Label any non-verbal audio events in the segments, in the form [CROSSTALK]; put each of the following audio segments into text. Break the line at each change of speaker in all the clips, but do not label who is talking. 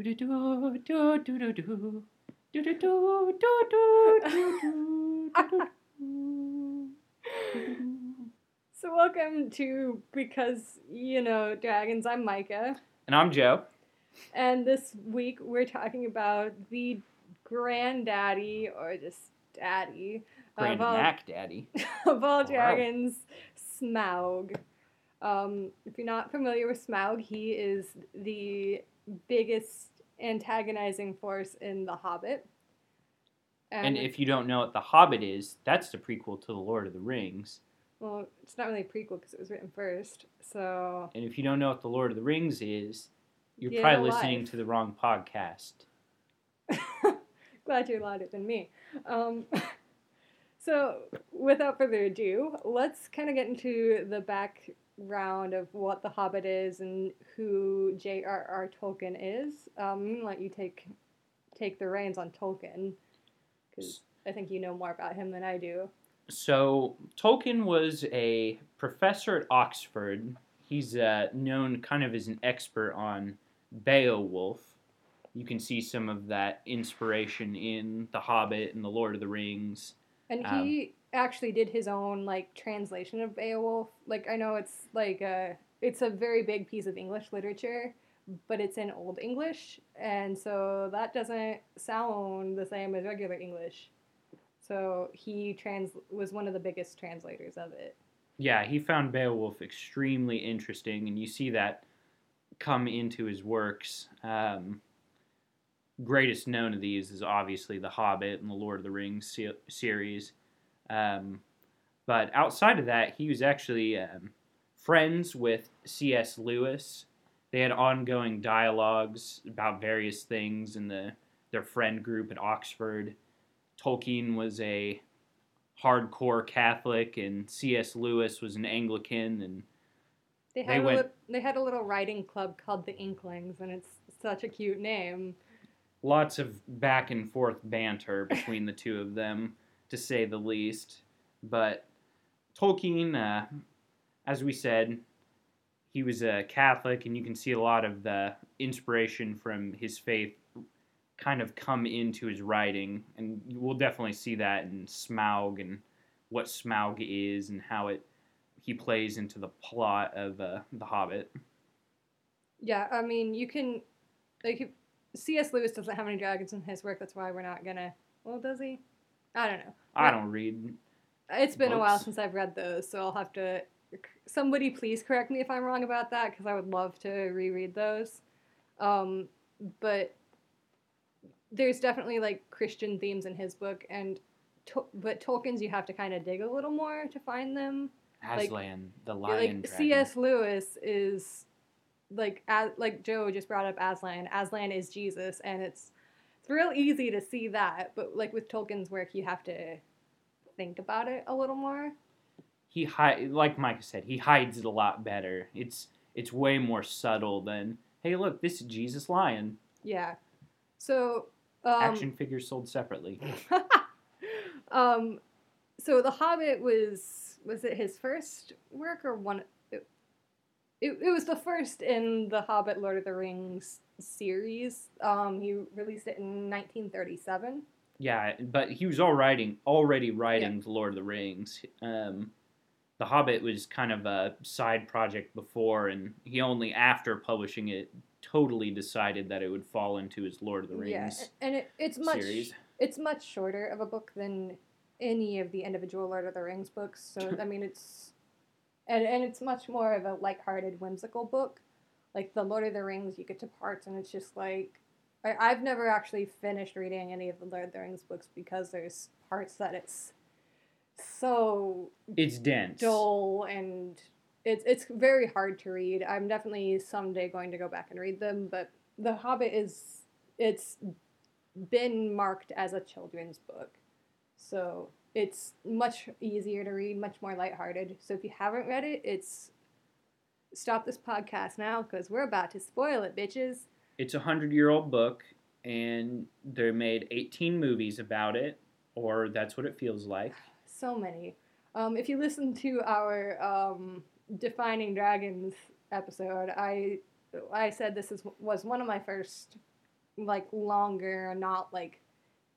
[LAUGHS] So welcome to Because You Know Dragons. I'm Micah.
And I'm Joe.
And this week we're talking about the granddaddy or just daddy
Grand
of all,
Mac Daddy. [LAUGHS]
of all
Wow.
dragons, Smaug. Um, if you're not familiar with Smaug, he is the biggest antagonizing force in The Hobbit.
And if you don't know what The Hobbit is, that's the prequel to The Lord of the Rings.
well, it's not really a prequel because it was written first. So
And if you don't know what The Lord of the Rings is, you're probably listening to the wrong podcast. [LAUGHS]
Glad you're louder than me. Um, [LAUGHS] so, without further ado, let's kind of get into the background of what The Hobbit is and who J.R.R. Tolkien is. Um, I'm gonna let you take take the reins on Tolkien because I think you know more about him than I do.
So, Tolkien was a professor at Oxford. He's uh, known kind of as an expert on Beowulf. You can see some of that inspiration in The Hobbit and The Lord of the Rings.
And
Um,
he actually did his own like translation of Beowulf. Like I know it's like a it's a very big piece of English literature, but it's in Old English, and so that doesn't sound the same as regular English. So he trans was one of the biggest translators of it.
Yeah, he found Beowulf extremely interesting, and you see that come into his works. Um, greatest known of these is obviously The Hobbit and the Lord of the Rings se- series. Um, but outside of that, he was actually um, friends with C.S. Lewis. They had ongoing dialogues about various things in the their friend group at Oxford. Tolkien was a hardcore Catholic, and C.S. Lewis was an Anglican, and
They
They
had a
went-
lit- they had a little writing club called the Inklings, and it's such a cute name.
lots of back and forth banter between the two of them, to say the least. But Tolkien, uh, as we said, he was a Catholic, and you can see a lot of the inspiration from his faith kind of come into his writing, and we'll definitely see that in Smaug and what Smaug is and how it he plays into the plot of uh, The Hobbit.
Yeah, I mean, you can like C.S. Lewis doesn't have any dragons in his work. That's why we're not gonna. Well, does he? I don't know.
I don't read
It's been a while since I've read those, so I'll have to. Somebody please correct me if I'm wrong about that, because I would love to reread those. Um, but there's definitely like Christian themes in his book, and to- but Tolkien's you have to kind of dig a little more to find them. Like-
Aslan, the lion
like. C.S. Lewis is like as, like Joe just brought up Aslan. Aslan is Jesus, and it's it's real easy to see that. But like with Tolkien's work, you have to think about it a little more.
he hi- like Micah said, he hides it a lot better. It's it's way more subtle than hey, look, this is Jesus lion.
Yeah. So um,
Action figures sold separately. [LAUGHS] [LAUGHS]
um, so The Hobbit was was it his first work or one? It, it, was the first in the Hobbit Lord of the Rings series. Um, he released it in 1937.
Yeah, but he was all writing already writing the Lord of the Rings. Um, the Hobbit was kind of a side project before, and he only after publishing it totally decided that it would fall into his Lord of the Rings.
Yeah, and it, it's much
series.
it's much shorter of a book than any of the individual Lord of the Rings books. So I mean, it's and and it's much more of a lighthearted, whimsical book. Like the Lord of the Rings, you get to parts and it's just like I, I've never actually finished reading any of the Lord of the Rings books because there's parts that it's so
It's dense.
dull and it's it's very hard to read. I'm definitely someday going to go back and read them, but The Hobbit is it's been marked as a children's book. So it's much easier to read, much more lighthearted. So if you haven't read it, it's stop this podcast now because we're about to spoil it, bitches.
It's a hundred year old book, and they made 18 movies about it, or that's what it feels like. [SIGHS]
So many. Um, if you listen to our um, defining dragons episode, I I said this is was one of my first like longer, not like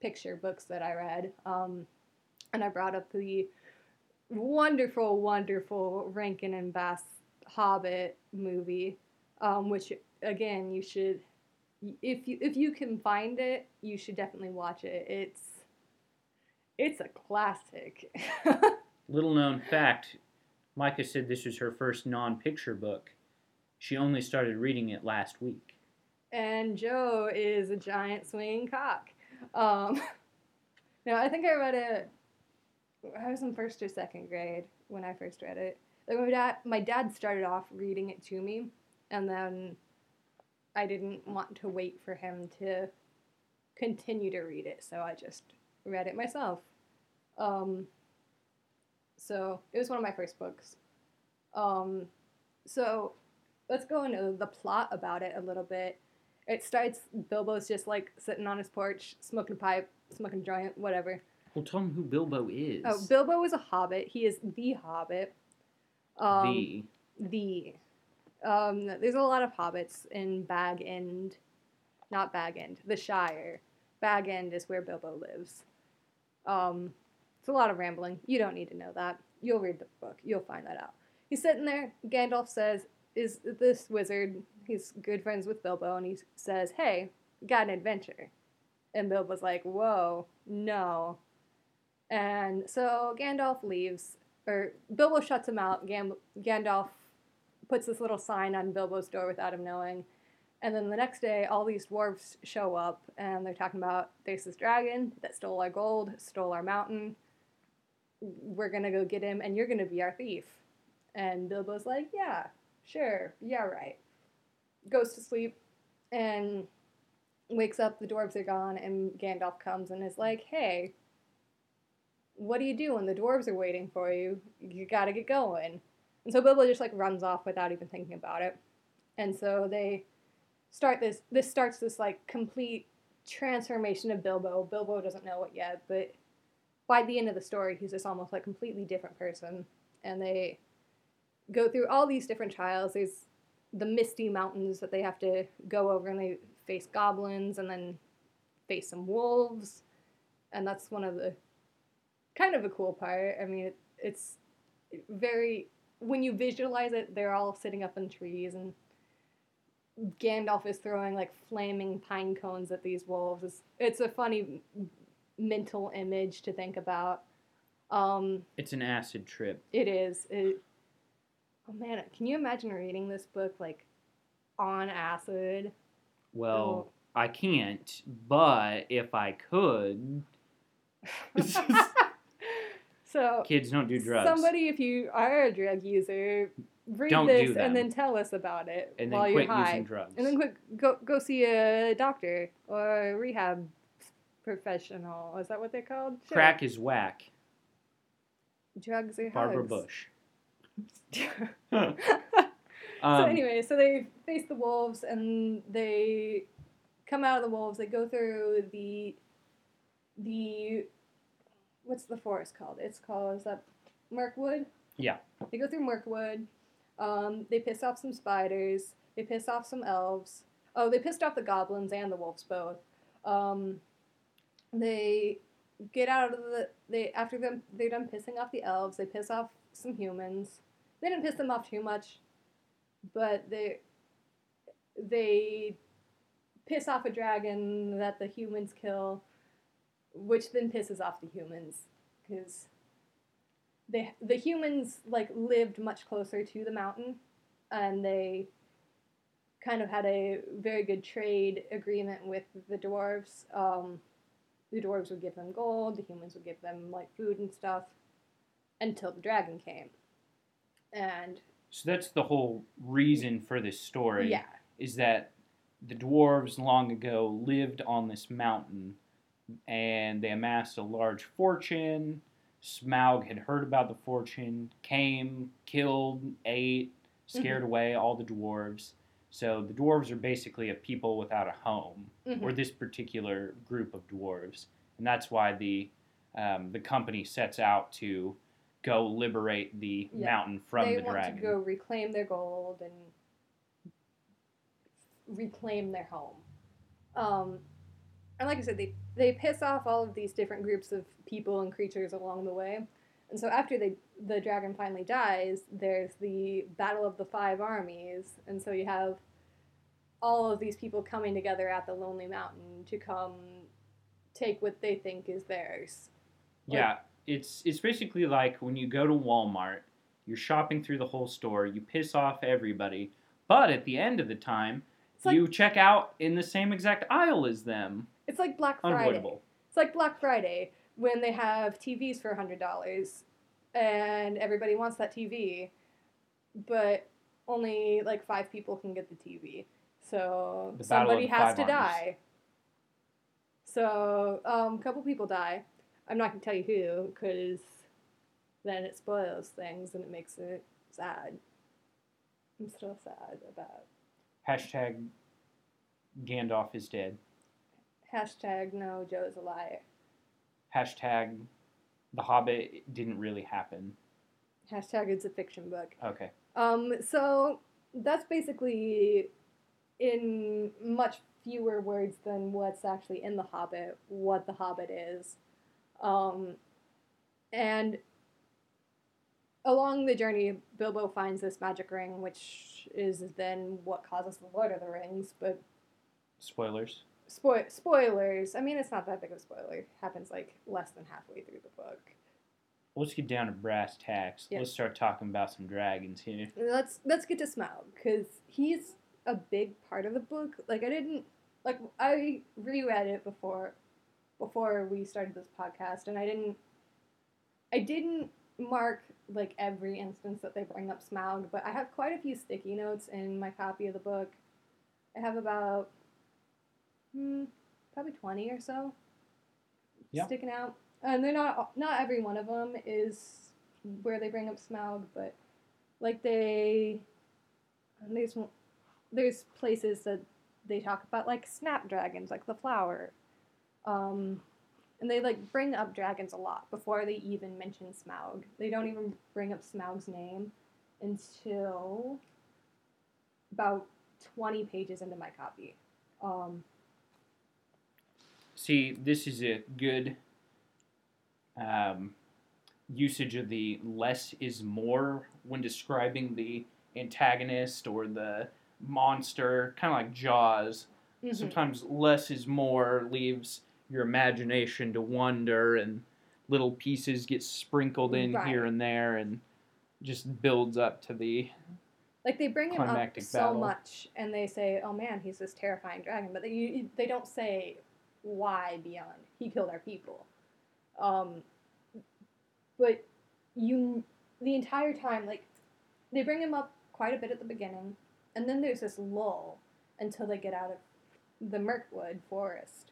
picture books that I read. Um, and I brought up the wonderful, wonderful Rankin and Bass Hobbit movie, um, which again you should, if you if you can find it, you should definitely watch it. It's it's a classic. [LAUGHS]
Little known fact Micah said this was her first non picture book. She only started reading it last week.
and Joe is a giant swinging cock. Um, [LAUGHS] now, I think I read it. I was in first or second grade when I first read it. Like my dad, my dad started off reading it to me, and then I didn't want to wait for him to continue to read it, so I just read it myself. Um, so it was one of my first books. Um, so let's go into the plot about it a little bit. It starts Bilbo's just like sitting on his porch, smoking a pipe, smoking a joint, whatever.
Well, tell them who Bilbo is.
Oh, Bilbo is a hobbit. He is the hobbit. Um,
the.
the. Um, there's a lot of hobbits in Bag End, not Bag End, the Shire. Bag End is where Bilbo lives. Um, it's a lot of rambling. You don't need to know that. You'll read the book. You'll find that out. He's sitting there. Gandalf says, "Is this wizard? He's good friends with Bilbo, and he says, "Hey, got an adventure." And Bilbo's like, "Whoa, no." And so Gandalf leaves, or Bilbo shuts him out. Gam- Gandalf puts this little sign on Bilbo's door without him knowing. And then the next day, all these dwarves show up and they're talking about there's this dragon that stole our gold, stole our mountain. We're gonna go get him, and you're gonna be our thief. And Bilbo's like, yeah, sure, yeah, right. Goes to sleep and wakes up, the dwarves are gone, and Gandalf comes and is like, hey, what do you do when the dwarves are waiting for you? You gotta get going. And so Bilbo just like runs off without even thinking about it. And so they start this this starts this like complete transformation of Bilbo. Bilbo doesn't know it yet, but by the end of the story he's this almost like completely different person. And they go through all these different trials. There's the misty mountains that they have to go over and they face goblins and then face some wolves. And that's one of the kind of a cool part. I mean, it, it's very when you visualize it, they're all sitting up in trees, and Gandalf is throwing like flaming pine cones at these wolves. It's, it's a funny mental image to think about. Um,
It's an acid trip.
it is. It, oh man, can you imagine reading this book like on acid?
Well, I can't, but if I could, [LAUGHS] [LAUGHS]
so
kids don't do drugs.
Somebody, if you are a drug user, read
Don't
this and then tell us about it
and
while
then
you're
quit
high.
using drugs.
And then quick, go go see a doctor or a rehab professional. Is that what they're called? Sure.
Crack is whack.
Drugs are
Barbara
hugs.
Bush. [LAUGHS] [LAUGHS]
so
Um,
anyway, so they face the wolves and they come out of the wolves. They go through the the what's the forest called? It's called is that Mirkwood?
Yeah.
They go through Mirkwood. Um, they piss off some spiders. They piss off some elves. Oh, they pissed off the goblins and the wolves both. Um, they get out of the they after them they're done pissing off the elves. They piss off some humans. They didn't piss them off too much, but they they piss off a dragon that the humans kill, which then pisses off the humans because they the humans like lived much closer to the mountain, and they kind of had a very good trade agreement with the dwarves. Um, the dwarves would give them gold, the humans would give them like food and stuff, until the dragon came, and
so that's the whole reason for this story.
yeah,
Is that the dwarves long ago lived on this mountain and they amassed a large fortune. Smaug had heard about the fortune, came, killed, ate, scared away all the dwarves. So the dwarves are basically a people without a home,
Mhm.
or this particular group of dwarves, and that's why the um, the company sets out to go liberate the
Yeah.
mountain from
they
the
want
dragon.
to go reclaim their gold and reclaim their home. Um, and like I said, they they piss off all of these different groups of people and creatures along the way. And so after they, the dragon finally dies, there's the Battle of the Five Armies, and so you have all of these people coming together at the Lonely Mountain to come take what they think is theirs. Like-
Yeah, it's it's basically like when you go to Walmart, you're shopping through the whole store, you piss off everybody, but at the end of the time,
like
you check out in the same exact aisle as them.
It's like Black Friday.
Unavoidable.
It's like Black Friday when they have TVs for hundred dollars, and everybody wants that TV, but only like five people can get the TV. So
The
somebody has to die. So um, a couple people die. I'm not gonna tell you who, because then it spoils things and it makes it sad. I'm still sad about
Hashtag Gandalf is dead.
Hashtag no Joe's a liar.
Hashtag The Hobbit didn't really happen.
Hashtag it's a fiction book.
Okay.
Um, so that's basically in much fewer words than what's actually in The Hobbit, what The Hobbit is. Um, and along the journey, Bilbo finds this magic ring, which is then what causes the Lord of the Rings. But
Spoilers.
Spo- spoilers, I mean, it's not that big of a spoiler. It happens like less than halfway through the book.
Let's get down to brass tacks.
Yeah.
Let's start talking about some dragons here.
let's let's get to Smaug because he's a big part of the book. Like I didn't like I reread it before before we started this podcast, and I didn't I didn't mark like every instance that they bring up Smaug, but I have quite a few sticky notes in my copy of the book. I have about hmm, probably twenty or so
Yeah.
sticking out, and they're not not every one of them is where they bring up Smaug, but like they there's there's places that they talk about like snapdragons, like the flower, um, and they like bring up dragons a lot before they even mention Smaug. They don't even bring up Smaug's name until about twenty pages into my copy. Um,
See, this is a good um, usage of the less is more when describing the antagonist or the monster, kind of like Jaws.
mhm.
Sometimes less is more leaves your imagination to wander, and little pieces get sprinkled in
Right.
here and there, and just builds up to the.
Like they bring him up so
battle.
much, and they say, "Oh man, he's this terrifying dragon," but they you- they don't say why beyond he killed our people. Um, but you the entire time, like they bring him up quite a bit at the beginning, and then there's this lull until they get out of the Mirkwood forest,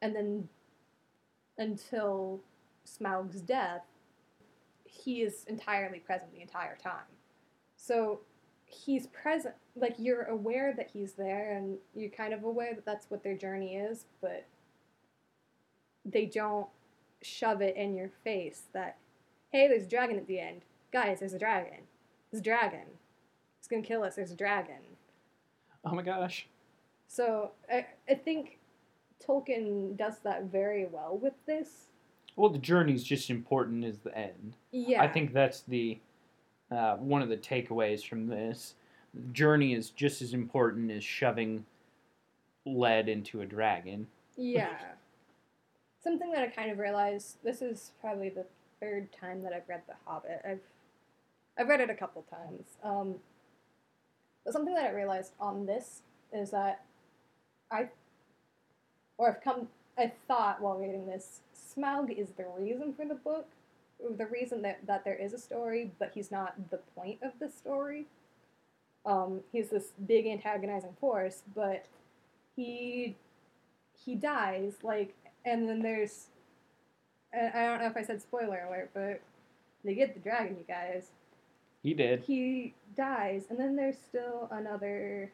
and then until Smaug's death, he is entirely present the entire time. So he's present like you're aware that he's there and you're kind of aware that that's what their journey is but they don't shove it in your face that hey there's a dragon at the end guys there's a dragon there's a dragon it's gonna kill us there's a dragon
Oh my gosh.
so i, I think tolkien does that very well with this
Well, the journey is just important as the end.
yeah
I think that's the uh, one of the takeaways from this. The journey is just as important as shoving lead into a dragon.
Yeah. Something that I kind of realized this is probably the third time that I've read The Hobbit. I've I've read it a couple times. Um, but something that I realized on this is that I or I've come I thought while reading this, Smaug is the reason for the book, the reason that, that there is a story, but he's not the point of the story. Um, he's this big antagonizing force, but he he dies like and then there's and I don't know if I said spoiler alert, but they get the dragon, you guys.
He did.
He dies, and then there's still another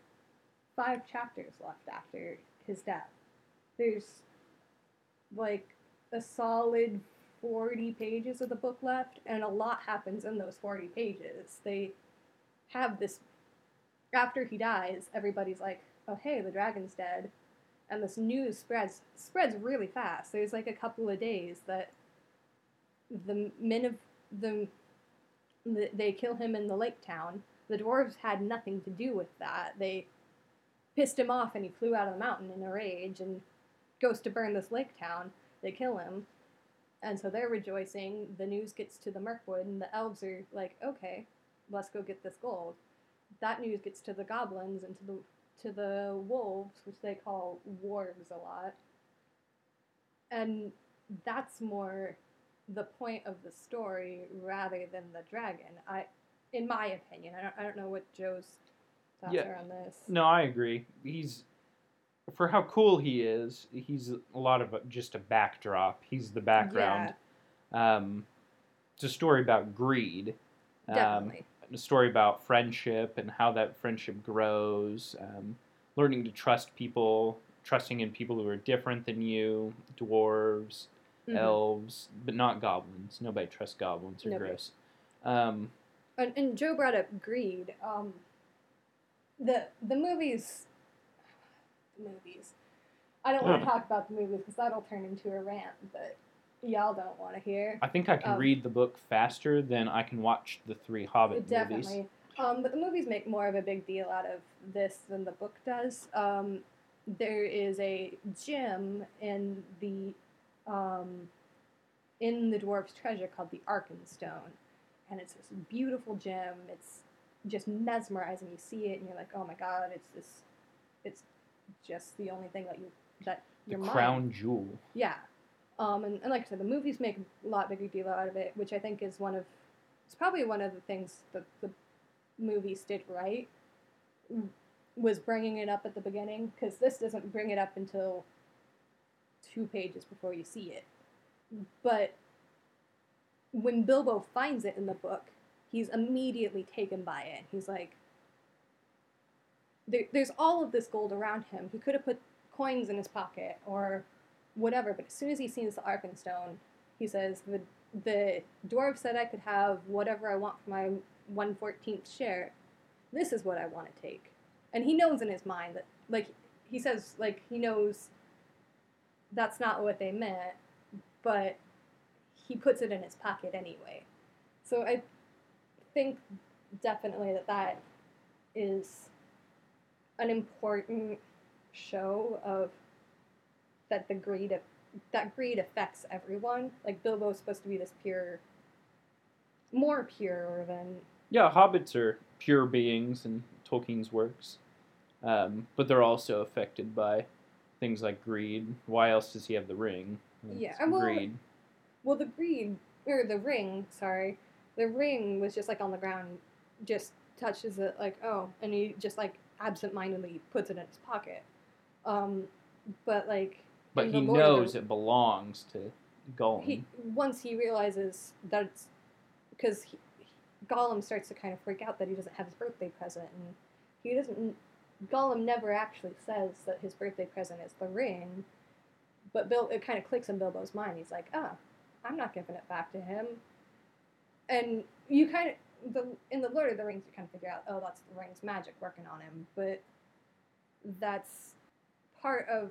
five chapters left after his death. There's like a solid 40 pages of the book left, and a lot happens in those 40 pages. They have this. After he dies, everybody's like, oh, hey, the dragon's dead. And this news spreads spreads really fast. There's like a couple of days that the men of the, the they kill him in the lake town. The dwarves had nothing to do with that. They pissed him off, and he flew out of the mountain in a rage and goes to burn this lake town. They kill him, and so they're rejoicing. The news gets to the Mirkwood, and the elves are like, "Okay, let's go get this gold." That news gets to the goblins and to the to the wolves, which they call wargs a lot. And that's more the point of the story rather than the dragon. I, in my opinion, I don't, I don't know what Joe's thoughts
Yeah.
are on this.
No, I agree. He's for how cool he is. He's a lot of a, just a backdrop. He's the background. Yeah. Um, it's a story about greed. Um,
Definitely.
A story about friendship and how that friendship grows. Um, learning to trust people, trusting in people who are different than you, dwarves,
Mhm.
elves, but not goblins. Nobody trusts goblins. They're
Nobody.
gross. Um,
And, and Joe brought up greed. Um, the the movies, the movies. I don't want to talk about the movies because that'll turn into a rant that y'all don't want to hear.
I think I can
Um,
read the book faster than I can watch the three Hobbit movies.
Definitely. Um, but the movies make more of a big deal out of this than the book does. Um, there is a gem in the um, in the dwarf's treasure called the Arkenstone, and it's this beautiful gem. It's just mesmerizing. You see it, and you're like, "Oh my god!" It's this. It's just the only thing that you that
The
your
crown
mind
jewel.
yeah. Um, and, and like I said, the movies make a lot bigger deal out of it, which I think is one of, it's probably one of the things that the movies did right, was bringing it up at the beginning, because this doesn't bring it up until two pages before you see it. But when Bilbo finds it in the book, he's immediately taken by it. He's like, there, there's all of this gold around him. He could have put coins in his pocket or whatever, but as soon as he sees the Arkenstone, he says, the, the dwarf said I could have whatever I want for my 114th share. This is what I want to take. And he knows in his mind that, like, he says, like, he knows that's not what they meant, but he puts it in his pocket anyway. So I think definitely that that is an important show of that the greed of, that greed affects everyone. Like Bilbo's supposed to be this pure, more pure than
Yeah, hobbits are pure beings in Tolkien's works, um, but they're also affected by things like greed. Why else does he have the ring?
Yeah,
It's
and well,
greed.
well the greed or the ring. Sorry, the ring was just like on the ground, just touches it like oh, and he just like absentmindedly puts it in his pocket. Um, but like
But he
the Lord of the-
knows it belongs to Gollum.
he once he realizes that it's because he, Gollum starts to kind of freak out that he doesn't have his birthday present, and he doesn't. Gollum never actually says that his birthday present is the ring, but Bill it kind of clicks in Bilbo's mind. He's like, "Ah, I'm not giving it back to him," and you kind of the in the Lord of the Rings you kind of figure out, oh, that's the ring's magic working on him, but that's part of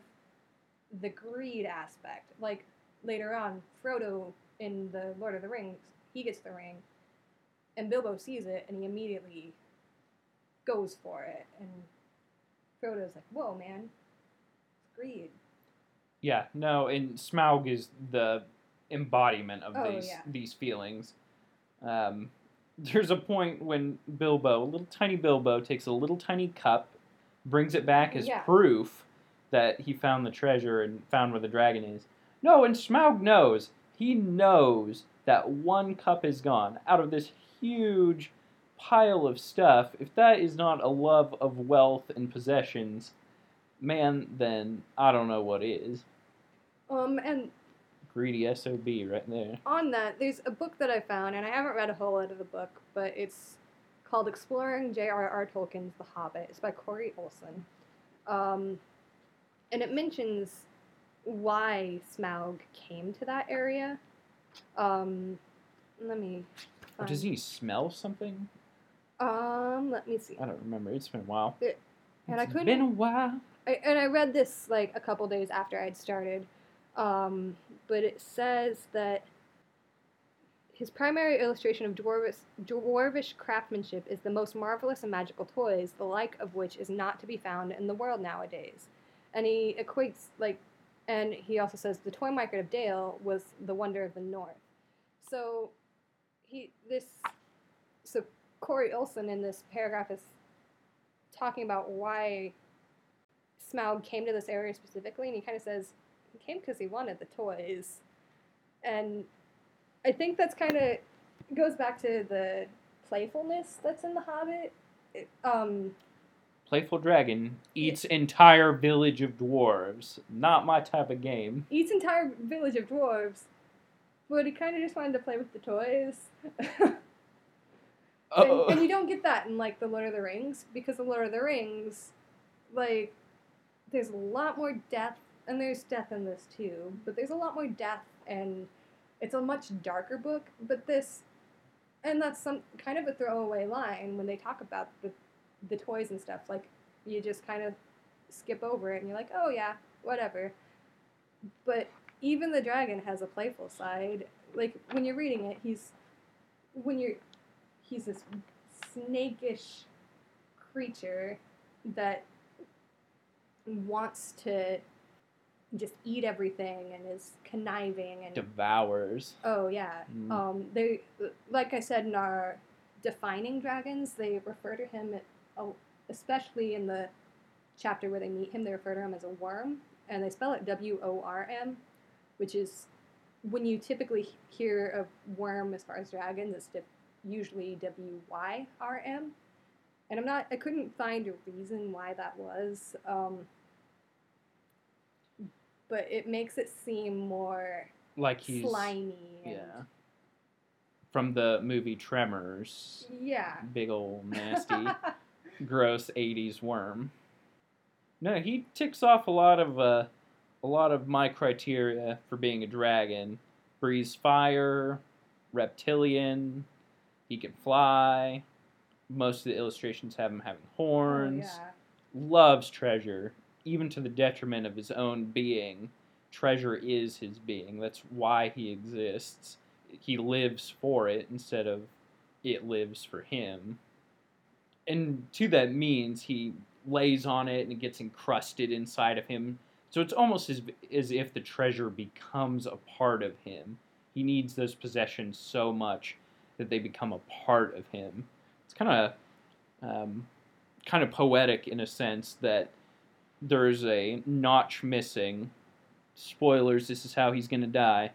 the greed aspect. Like later on, Frodo in the Lord of the Rings, he gets the ring, and Bilbo sees it, and he immediately goes for it. And Frodo's like, "Whoa, man, it's greed."
Yeah, no, and Smaug is the embodiment of
Oh,
these
yeah.
these feelings. Um, there's a point when Bilbo, a little tiny Bilbo, takes a little tiny cup, brings it back as
Yeah.
proof that he found the treasure and found where the dragon is. No, and Smaug knows. He knows that one cup is gone out of this huge pile of stuff. If that is not a love of wealth and possessions, man, then I don't know what is.
Um, and
Greedy SOB right there.
on that, there's a book that I found, and I haven't read a whole lot of the book, but it's called Exploring J.R.R. Tolkien's The Hobbit. It's by Corey Olsen. Um, and it mentions why Smaug came to that area. Um, let me.
Or does he smell something?
Um, let me see.
I don't remember. It's been a while.
It- and I couldn't-
been a while.
I, and I read this like a couple days after I'd started, um, but it says that his primary illustration of dwarvish, dwarvish craftsmanship is the most marvelous and magical toys, the like of which is not to be found in the world nowadays. And he equates like, and he also says the toy market of Dale was the wonder of the North. So, he this, so Corey Olsen in this paragraph is talking about why Smaug came to this area specifically, and he kind of says he came because he wanted the toys, and I think that's kind of goes back to the playfulness that's in the Hobbit. It, um,
Playful dragon eats entire village of dwarves. Not my type of game.
eats entire village of dwarves, but he kind of just wanted to play with the toys. [LAUGHS] and, and you don't get that in like the Lord of the Rings because the Lord of the Rings, like, there's a lot more death, and there's death in this too, but there's a lot more death, and it's a much darker book. But this, and that's some kind of a throwaway line when they talk about the the toys and stuff. Like, you just kind of skip over it, and you're like, oh yeah, whatever. But even the dragon has a playful side. Like when you're reading it, he's when you're he's this snakish creature that wants to just eat everything and is conniving and
devours.
oh yeah
Mm.
um they like i said in our defining dragons they refer to him especially in the chapter where they meet him they refer to him as a worm and they spell it w-o-r-m which is when you typically hear of worm as far as dragons it's usually w-y-r-m and i'm not i couldn't find a reason why that was um, but it makes it seem more
Like he's
slimy and
yeah. From the movie Tremors,
yeah.
Big old nasty, [LAUGHS] gross '80s worm. No, he ticks off a lot of uh, a lot of my criteria for being a dragon. Breathes fire, reptilian. He can fly. Most of the illustrations have him having horns.
Oh, yeah.
loves treasure, even to the detriment of his own being. Treasure is his being. That's why he exists. He lives for it instead of it lives for him. And to that means he lays on it and it gets encrusted inside of him. So it's almost as, as if the treasure becomes a part of him. He needs those possessions so much that they become a part of him. It's kind of um, kind of poetic in a sense that there's a notch missing. Spoilers, this is how he's going to die.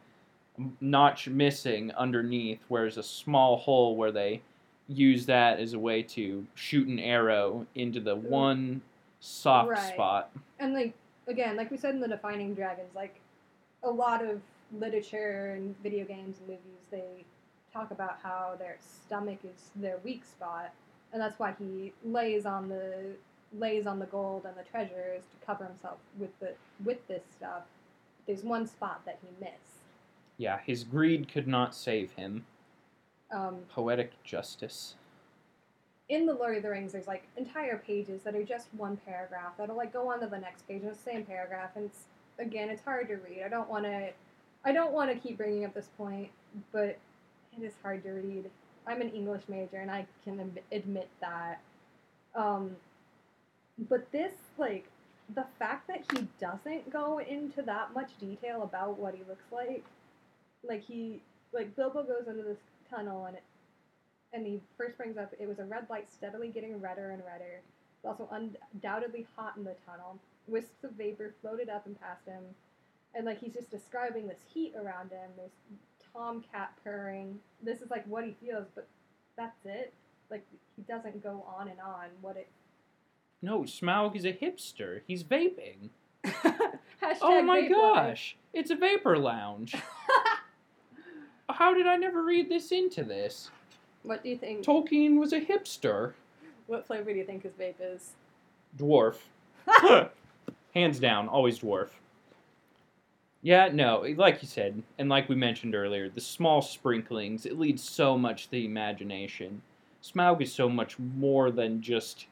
Notch missing underneath, where there's a small hole where they use that as a way to shoot an arrow into the mm. one soft
Right.
spot.
and like again like we said in the defining dragons like a lot of literature and video games and movies they talk about how their stomach is their weak spot and that's why he lays on the lays on the gold and the treasures to cover himself with the with this stuff there's one spot that he missed
Yeah, his greed could not save him.
Um,
Poetic justice.
in the Lord of the Rings, there's like entire pages that are just one paragraph that'll like go on to the next page and the same paragraph, and it's again, it's hard to read. I don't want to, I don't want to keep bringing up this point, but it is hard to read. I'm an English major, and I can admit that. Um, but this, like, the fact that he doesn't go into that much detail about what he looks like, like he, like Bilbo goes into this tunnel and it and he first brings up it was a red light steadily getting redder and redder. It was also undoubtedly hot in the tunnel. Wisps of vapor floated up and past him, and like he's just describing this heat around him. There's tomcat purring. This is like what he feels, but that's it. Like he doesn't go on and on. What it.
No, Smaug is a hipster. He's vaping. [LAUGHS] Oh my gosh! It's a vapor lounge. [LAUGHS] How did I never read this into this?
What do you think?
Tolkien was a hipster.
What flavor do you think his vape is?
Dwarf. [LAUGHS] Hands down, always dwarf. Yeah, no, like you said, and like we mentioned earlier, the small sprinklings, it leads so much to the imagination. Smaug is so much more than just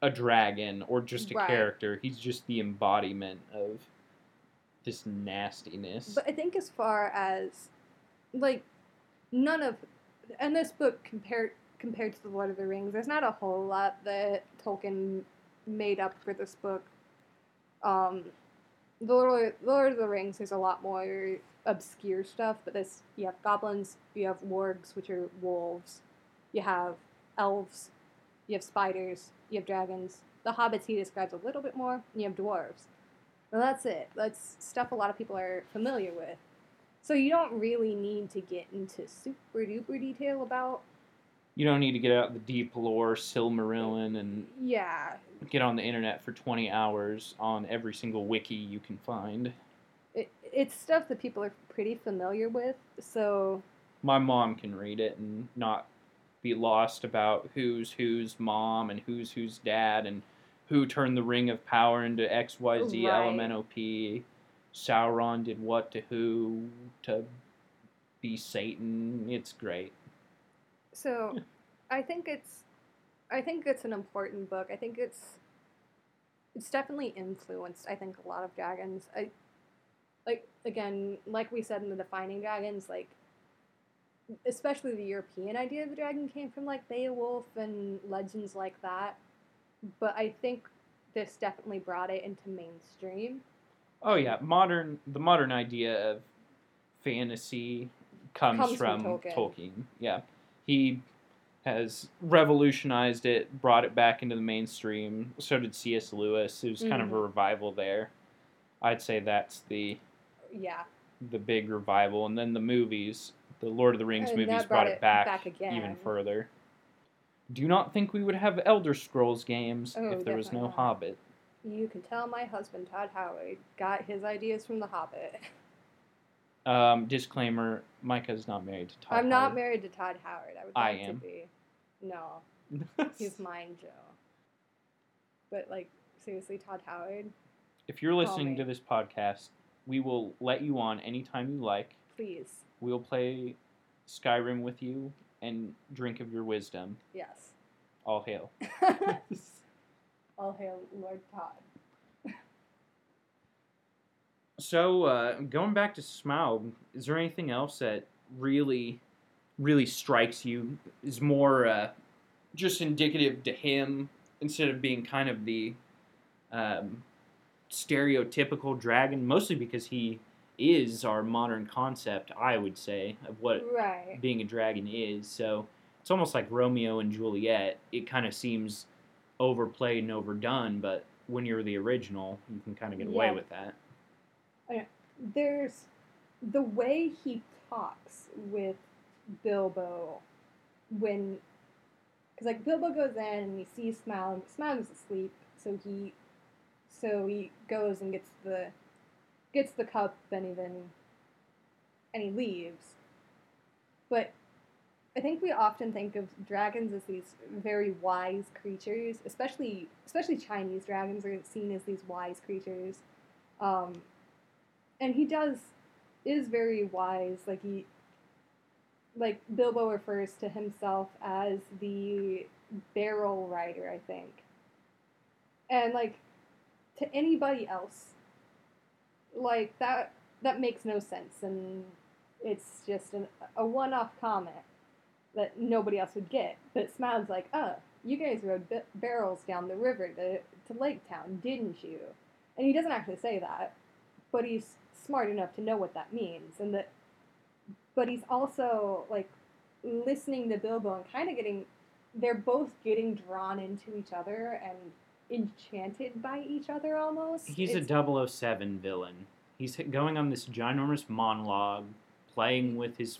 a dragon or just a
Right.
character. He's just the embodiment of this nastiness.
But I think as far as like none of and this book compared compared to the Lord of the Rings, there's not a whole lot that Tolkien made up for this book. Um, the Lord, Lord of the Rings, there's a lot more obscure stuff, but this you have goblins, you have wargs, which are wolves, you have elves, you have spiders, you have dragons. The hobbits he describes a little bit more, and you have dwarves. Well, that's it. That's stuff a lot of people are familiar with. So you don't really need to get into super duper detail about.
you don't need to get out the deep lore, Silmarillion, and
Yeah,
get on the internet for 20 hours on every single wiki you can find.
it, it's stuff that people are pretty familiar with. So
My mom can read it and not be lost about who's whose mom and who's whose dad and who turned the Ring of Power into XYZ
Right.
LMNOP. Sauron did what to who to be Satan. It's great.
so I think it's I think it's an important book. I think it's it's definitely influenced. I think a lot of dragons. I like again, like we said in the defining dragons, like especially the European idea of the dragon came from like Beowulf and legends like that. But I think this definitely brought it into mainstream.
Oh yeah, modern the modern idea of fantasy comes,
Comes
from,
from
Tolkien.
Tolkien.
Yeah, he has revolutionized it, brought it back into the mainstream. So did C.S. Lewis. It was kind of a
Mhm.
revival there. I'd say that's the
Yeah.
the big revival, and then the movies, the Lord of the Rings
And
movies, brought,
brought
it back,
back again.
even further. Do you not think we would have Elder Scrolls games
Oh,
if there was no
not.
Hobbit?
You can tell my husband Todd Howard got his ideas from The Hobbit.
Um, disclaimer: is not married to Todd.
I'm not
Howard.
married to Todd Howard. I would
I
like
am.
to be. No, [LAUGHS] he's mine, Joe. But like seriously, Todd Howard,
If you're listening
me.
to this podcast, we will let you on anytime you like.
please.
We'll play Skyrim with you and drink of your wisdom.
Yes.
All hail. [LAUGHS]
All hail Lord Todd.
So, uh, going back to Smaug, is there anything else that really, really strikes you? Is more uh, just indicative to him instead of being kind of the um, stereotypical dragon? Mostly because he is our modern concept, I would say, of what
Right.
being a dragon is. So it's almost like Romeo and Juliet. It kind of seems overplayed and overdone, but when you're the original, you can kind of get away
Yeah.
with that.
Oh, There's the way he talks with Bilbo when because like Bilbo goes in and he sees Smile Smaug. Smaug's asleep, so he so he goes and gets the gets the cup and even and he leaves. But I think we often think of dragons as these very wise creatures, especially especially Chinese dragons are seen as these wise creatures. Um, and he does is very wise. Like he, like Bilbo refers to himself as the barrel rider, I think. And like to anybody else, like that that makes no sense, and it's just an, a one-off comment that nobody else would get. But Smaug's like, oh, you guys rode b- barrels down the river to to Lake Town, didn't you? And he doesn't actually say that, but he's smart enough to know what that means, and that. But he's also like listening to Bilbo and kind of getting. They're both getting drawn into each other and enchanted by each other almost.
He's
It's-
a 007 villain. He's going on this ginormous monologue, playing with his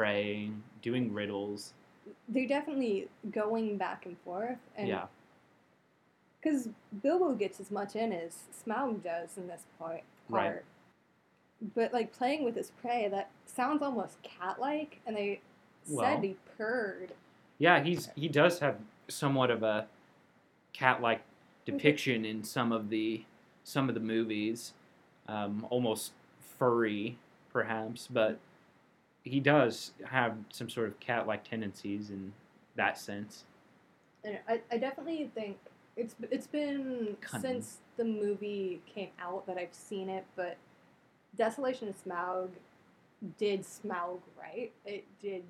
prey, doing riddles.
they're definitely going back and forth, and
yeah,
because Bilbo gets as much in as Smaug does in this part.
Right.
But like playing with his prey, that sounds almost cat-like, and they
Well.
said he purred.
yeah. He's he does have somewhat of a cat-like depiction in some of the some of the movies, um, almost furry perhaps, but he does have some sort of cat-like tendencies in that sense.
And I, I definitely think It's it's been
Cunning.
since the movie came out that I've seen it, but Desolation of Smaug did Smaug right. It did.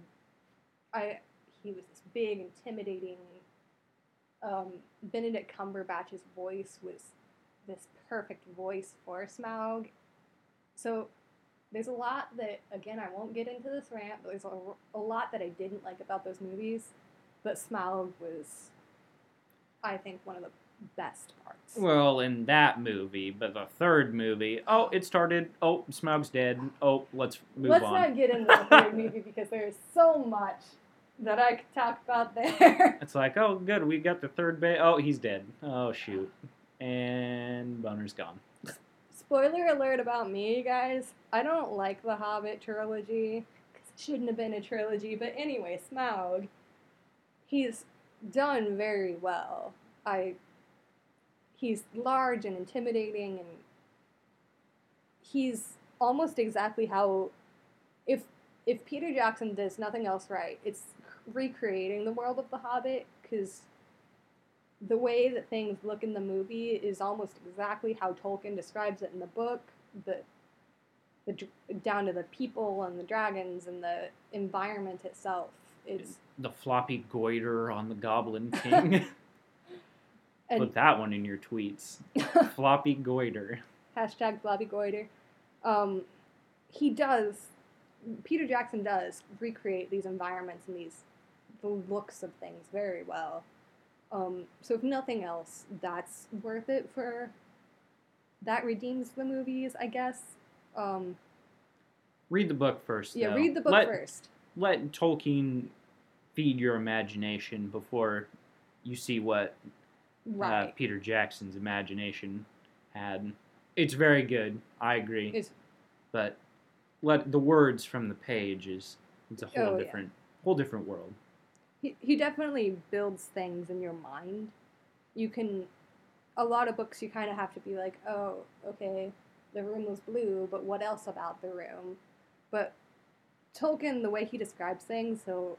I he was this big, intimidating. Um, Benedict Cumberbatch's voice was this perfect voice for Smaug. So there's a lot that again I won't get into this rant, but there's a, a lot that I didn't like about those movies. But Smaug was, I think, one of the best parts.
Well, in that movie, but the third movie, oh, it started. Oh, Smaug's dead. Oh, let's move on.
Let's not get into the third [LAUGHS] movie because there's so much that I could talk about there. [LAUGHS]
It's like, oh, good, we got the third bit. Oh, he's dead. Oh, shoot. And Boner's gone.
Spoiler alert about me, guys. I don't like the Hobbit trilogy. 'cause it shouldn't have been a trilogy. But anyway, Smaug, he's done very well. I. He's large and intimidating, and he's almost exactly how. If if Peter Jackson does nothing else right, it's recreating the world of the Hobbit because the way that things look in the movie is almost exactly how Tolkien describes it in the book. The the down to the people and the dragons and the environment itself. It's
The floppy goiter on the Goblin King. [LAUGHS] Put that one in your tweets. [LAUGHS] floppy goiter.
hashtag floppy Goiter. Um, he does. Peter Jackson does recreate these environments and these the looks of things very well. Um, so if nothing else, that's worth it for. That redeems the movies, I guess. Um,
Read the book first.
yeah,
though.
read the book
let,
first.
Let Tolkien feed your imagination before you see what uh, Peter Jackson's imagination had. It's very good. I agree.
It's
but let the words from the page is it's a whole
Oh, yeah.
different whole different world.
He, he definitely builds things in your mind. You can, a lot of books you kind of have to be like, oh, okay, the room was blue, but what else about the room? But Tolkien, the way he describes things, so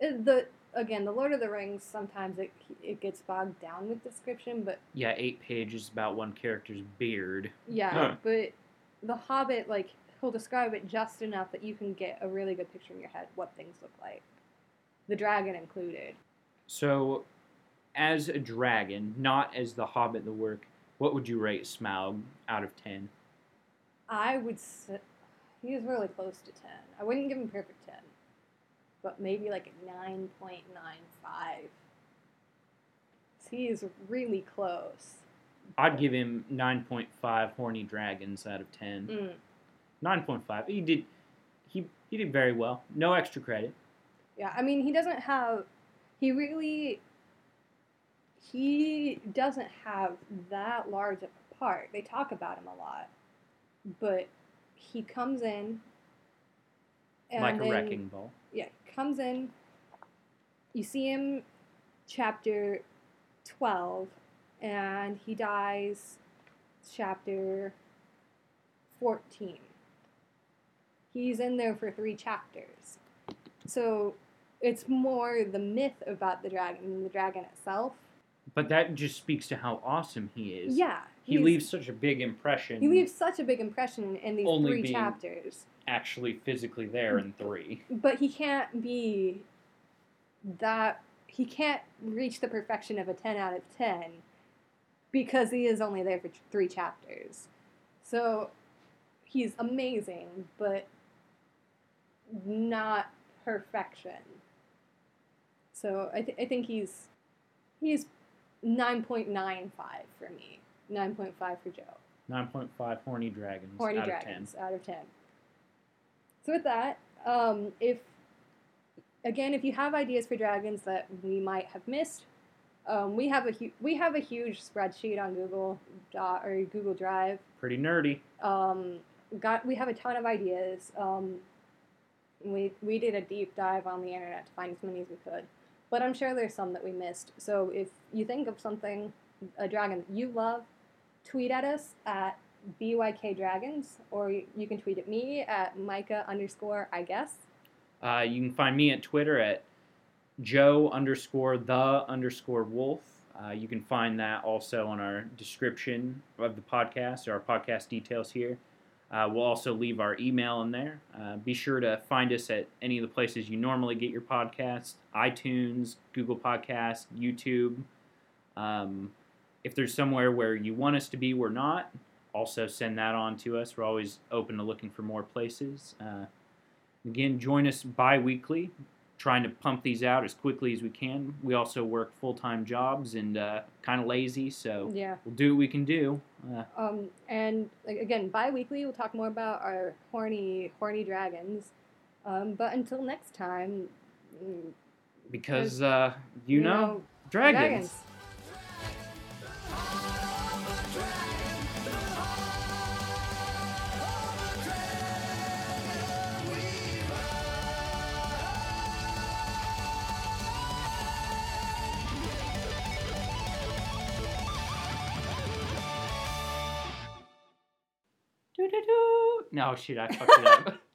eh, the again, the Lord of the Rings, sometimes it it gets bogged down with description, but
Yeah, eight pages about one character's beard.
yeah,
Huh.
but The Hobbit, like he'll describe it just enough that you can get a really good picture in your head what things look like, the dragon included.
So, as a dragon, not as the Hobbit, the work, what would you rate Smaug out of ten?
I would say he is really close to 10. I wouldn't give him perfect 10, but maybe like a 9.95. He is really close.
I'd give him nine point five horny dragons out of ten.
Mm.
Nine point five. He did. He he did very well. No extra credit.
Yeah, I mean, he doesn't have. He really. He doesn't have that large of a part. They talk about him a lot. But he comes in. And
like a wrecking ball.
yeah, comes in. You see him, chapter twelve, and he dies, chapter fourteen. He's in there for three chapters, so it's more the myth about the dragon than the dragon itself.
But that just speaks to how awesome he is.
Yeah,
He leaves such a big impression.
He leaves such a big impression in these
Only
three
being-
chapters.
actually physically there in three.
but he can't be that he can't reach the perfection of a 10 out of 10 because he is only there for three chapters so he's amazing but not perfection so i, th- I think he's he's 9.95 for me. 9.5 for joe.
Nine point five horny dragons
horny
out
dragons out of 10 so with that um, if again if you have ideas for dragons that we might have missed um, we have a hu- we have a huge spreadsheet on google Doc or google drive.
Pretty nerdy.
um, got we have a ton of ideas. Um, we, we did a deep dive on the internet to find as many as we could but i'm sure there's some that we missed so if you think of something a dragon that you love tweet at us at BYK Dragons, or you, can tweet at me at Micah underscore I guess.
Uh, you can find me at Twitter at Joe underscore the underscore Wolf. Uh, you can find that also on our description of the podcast, or our podcast details here. Uh, we'll also leave our email in there. Uh, be sure to find us at any of the places you normally get your podcasts iTunes, Google Podcasts, YouTube. Um, if there's somewhere where you want us to be, we're not. Also, send that on to us. We're always open to looking for more places. Uh, again, join us bi weekly, trying to pump these out as quickly as we can. We also work full time jobs and uh, kind of lazy, so
Yeah.
we'll do what we can do.
Um, and like, again, bi-weekly, we'll talk more about our horny, horny dragons. Um, but until next time, mm,
because, uh, you, know, dragons. Doo-doo-doo. No, shoot, I fucked it up. [LAUGHS]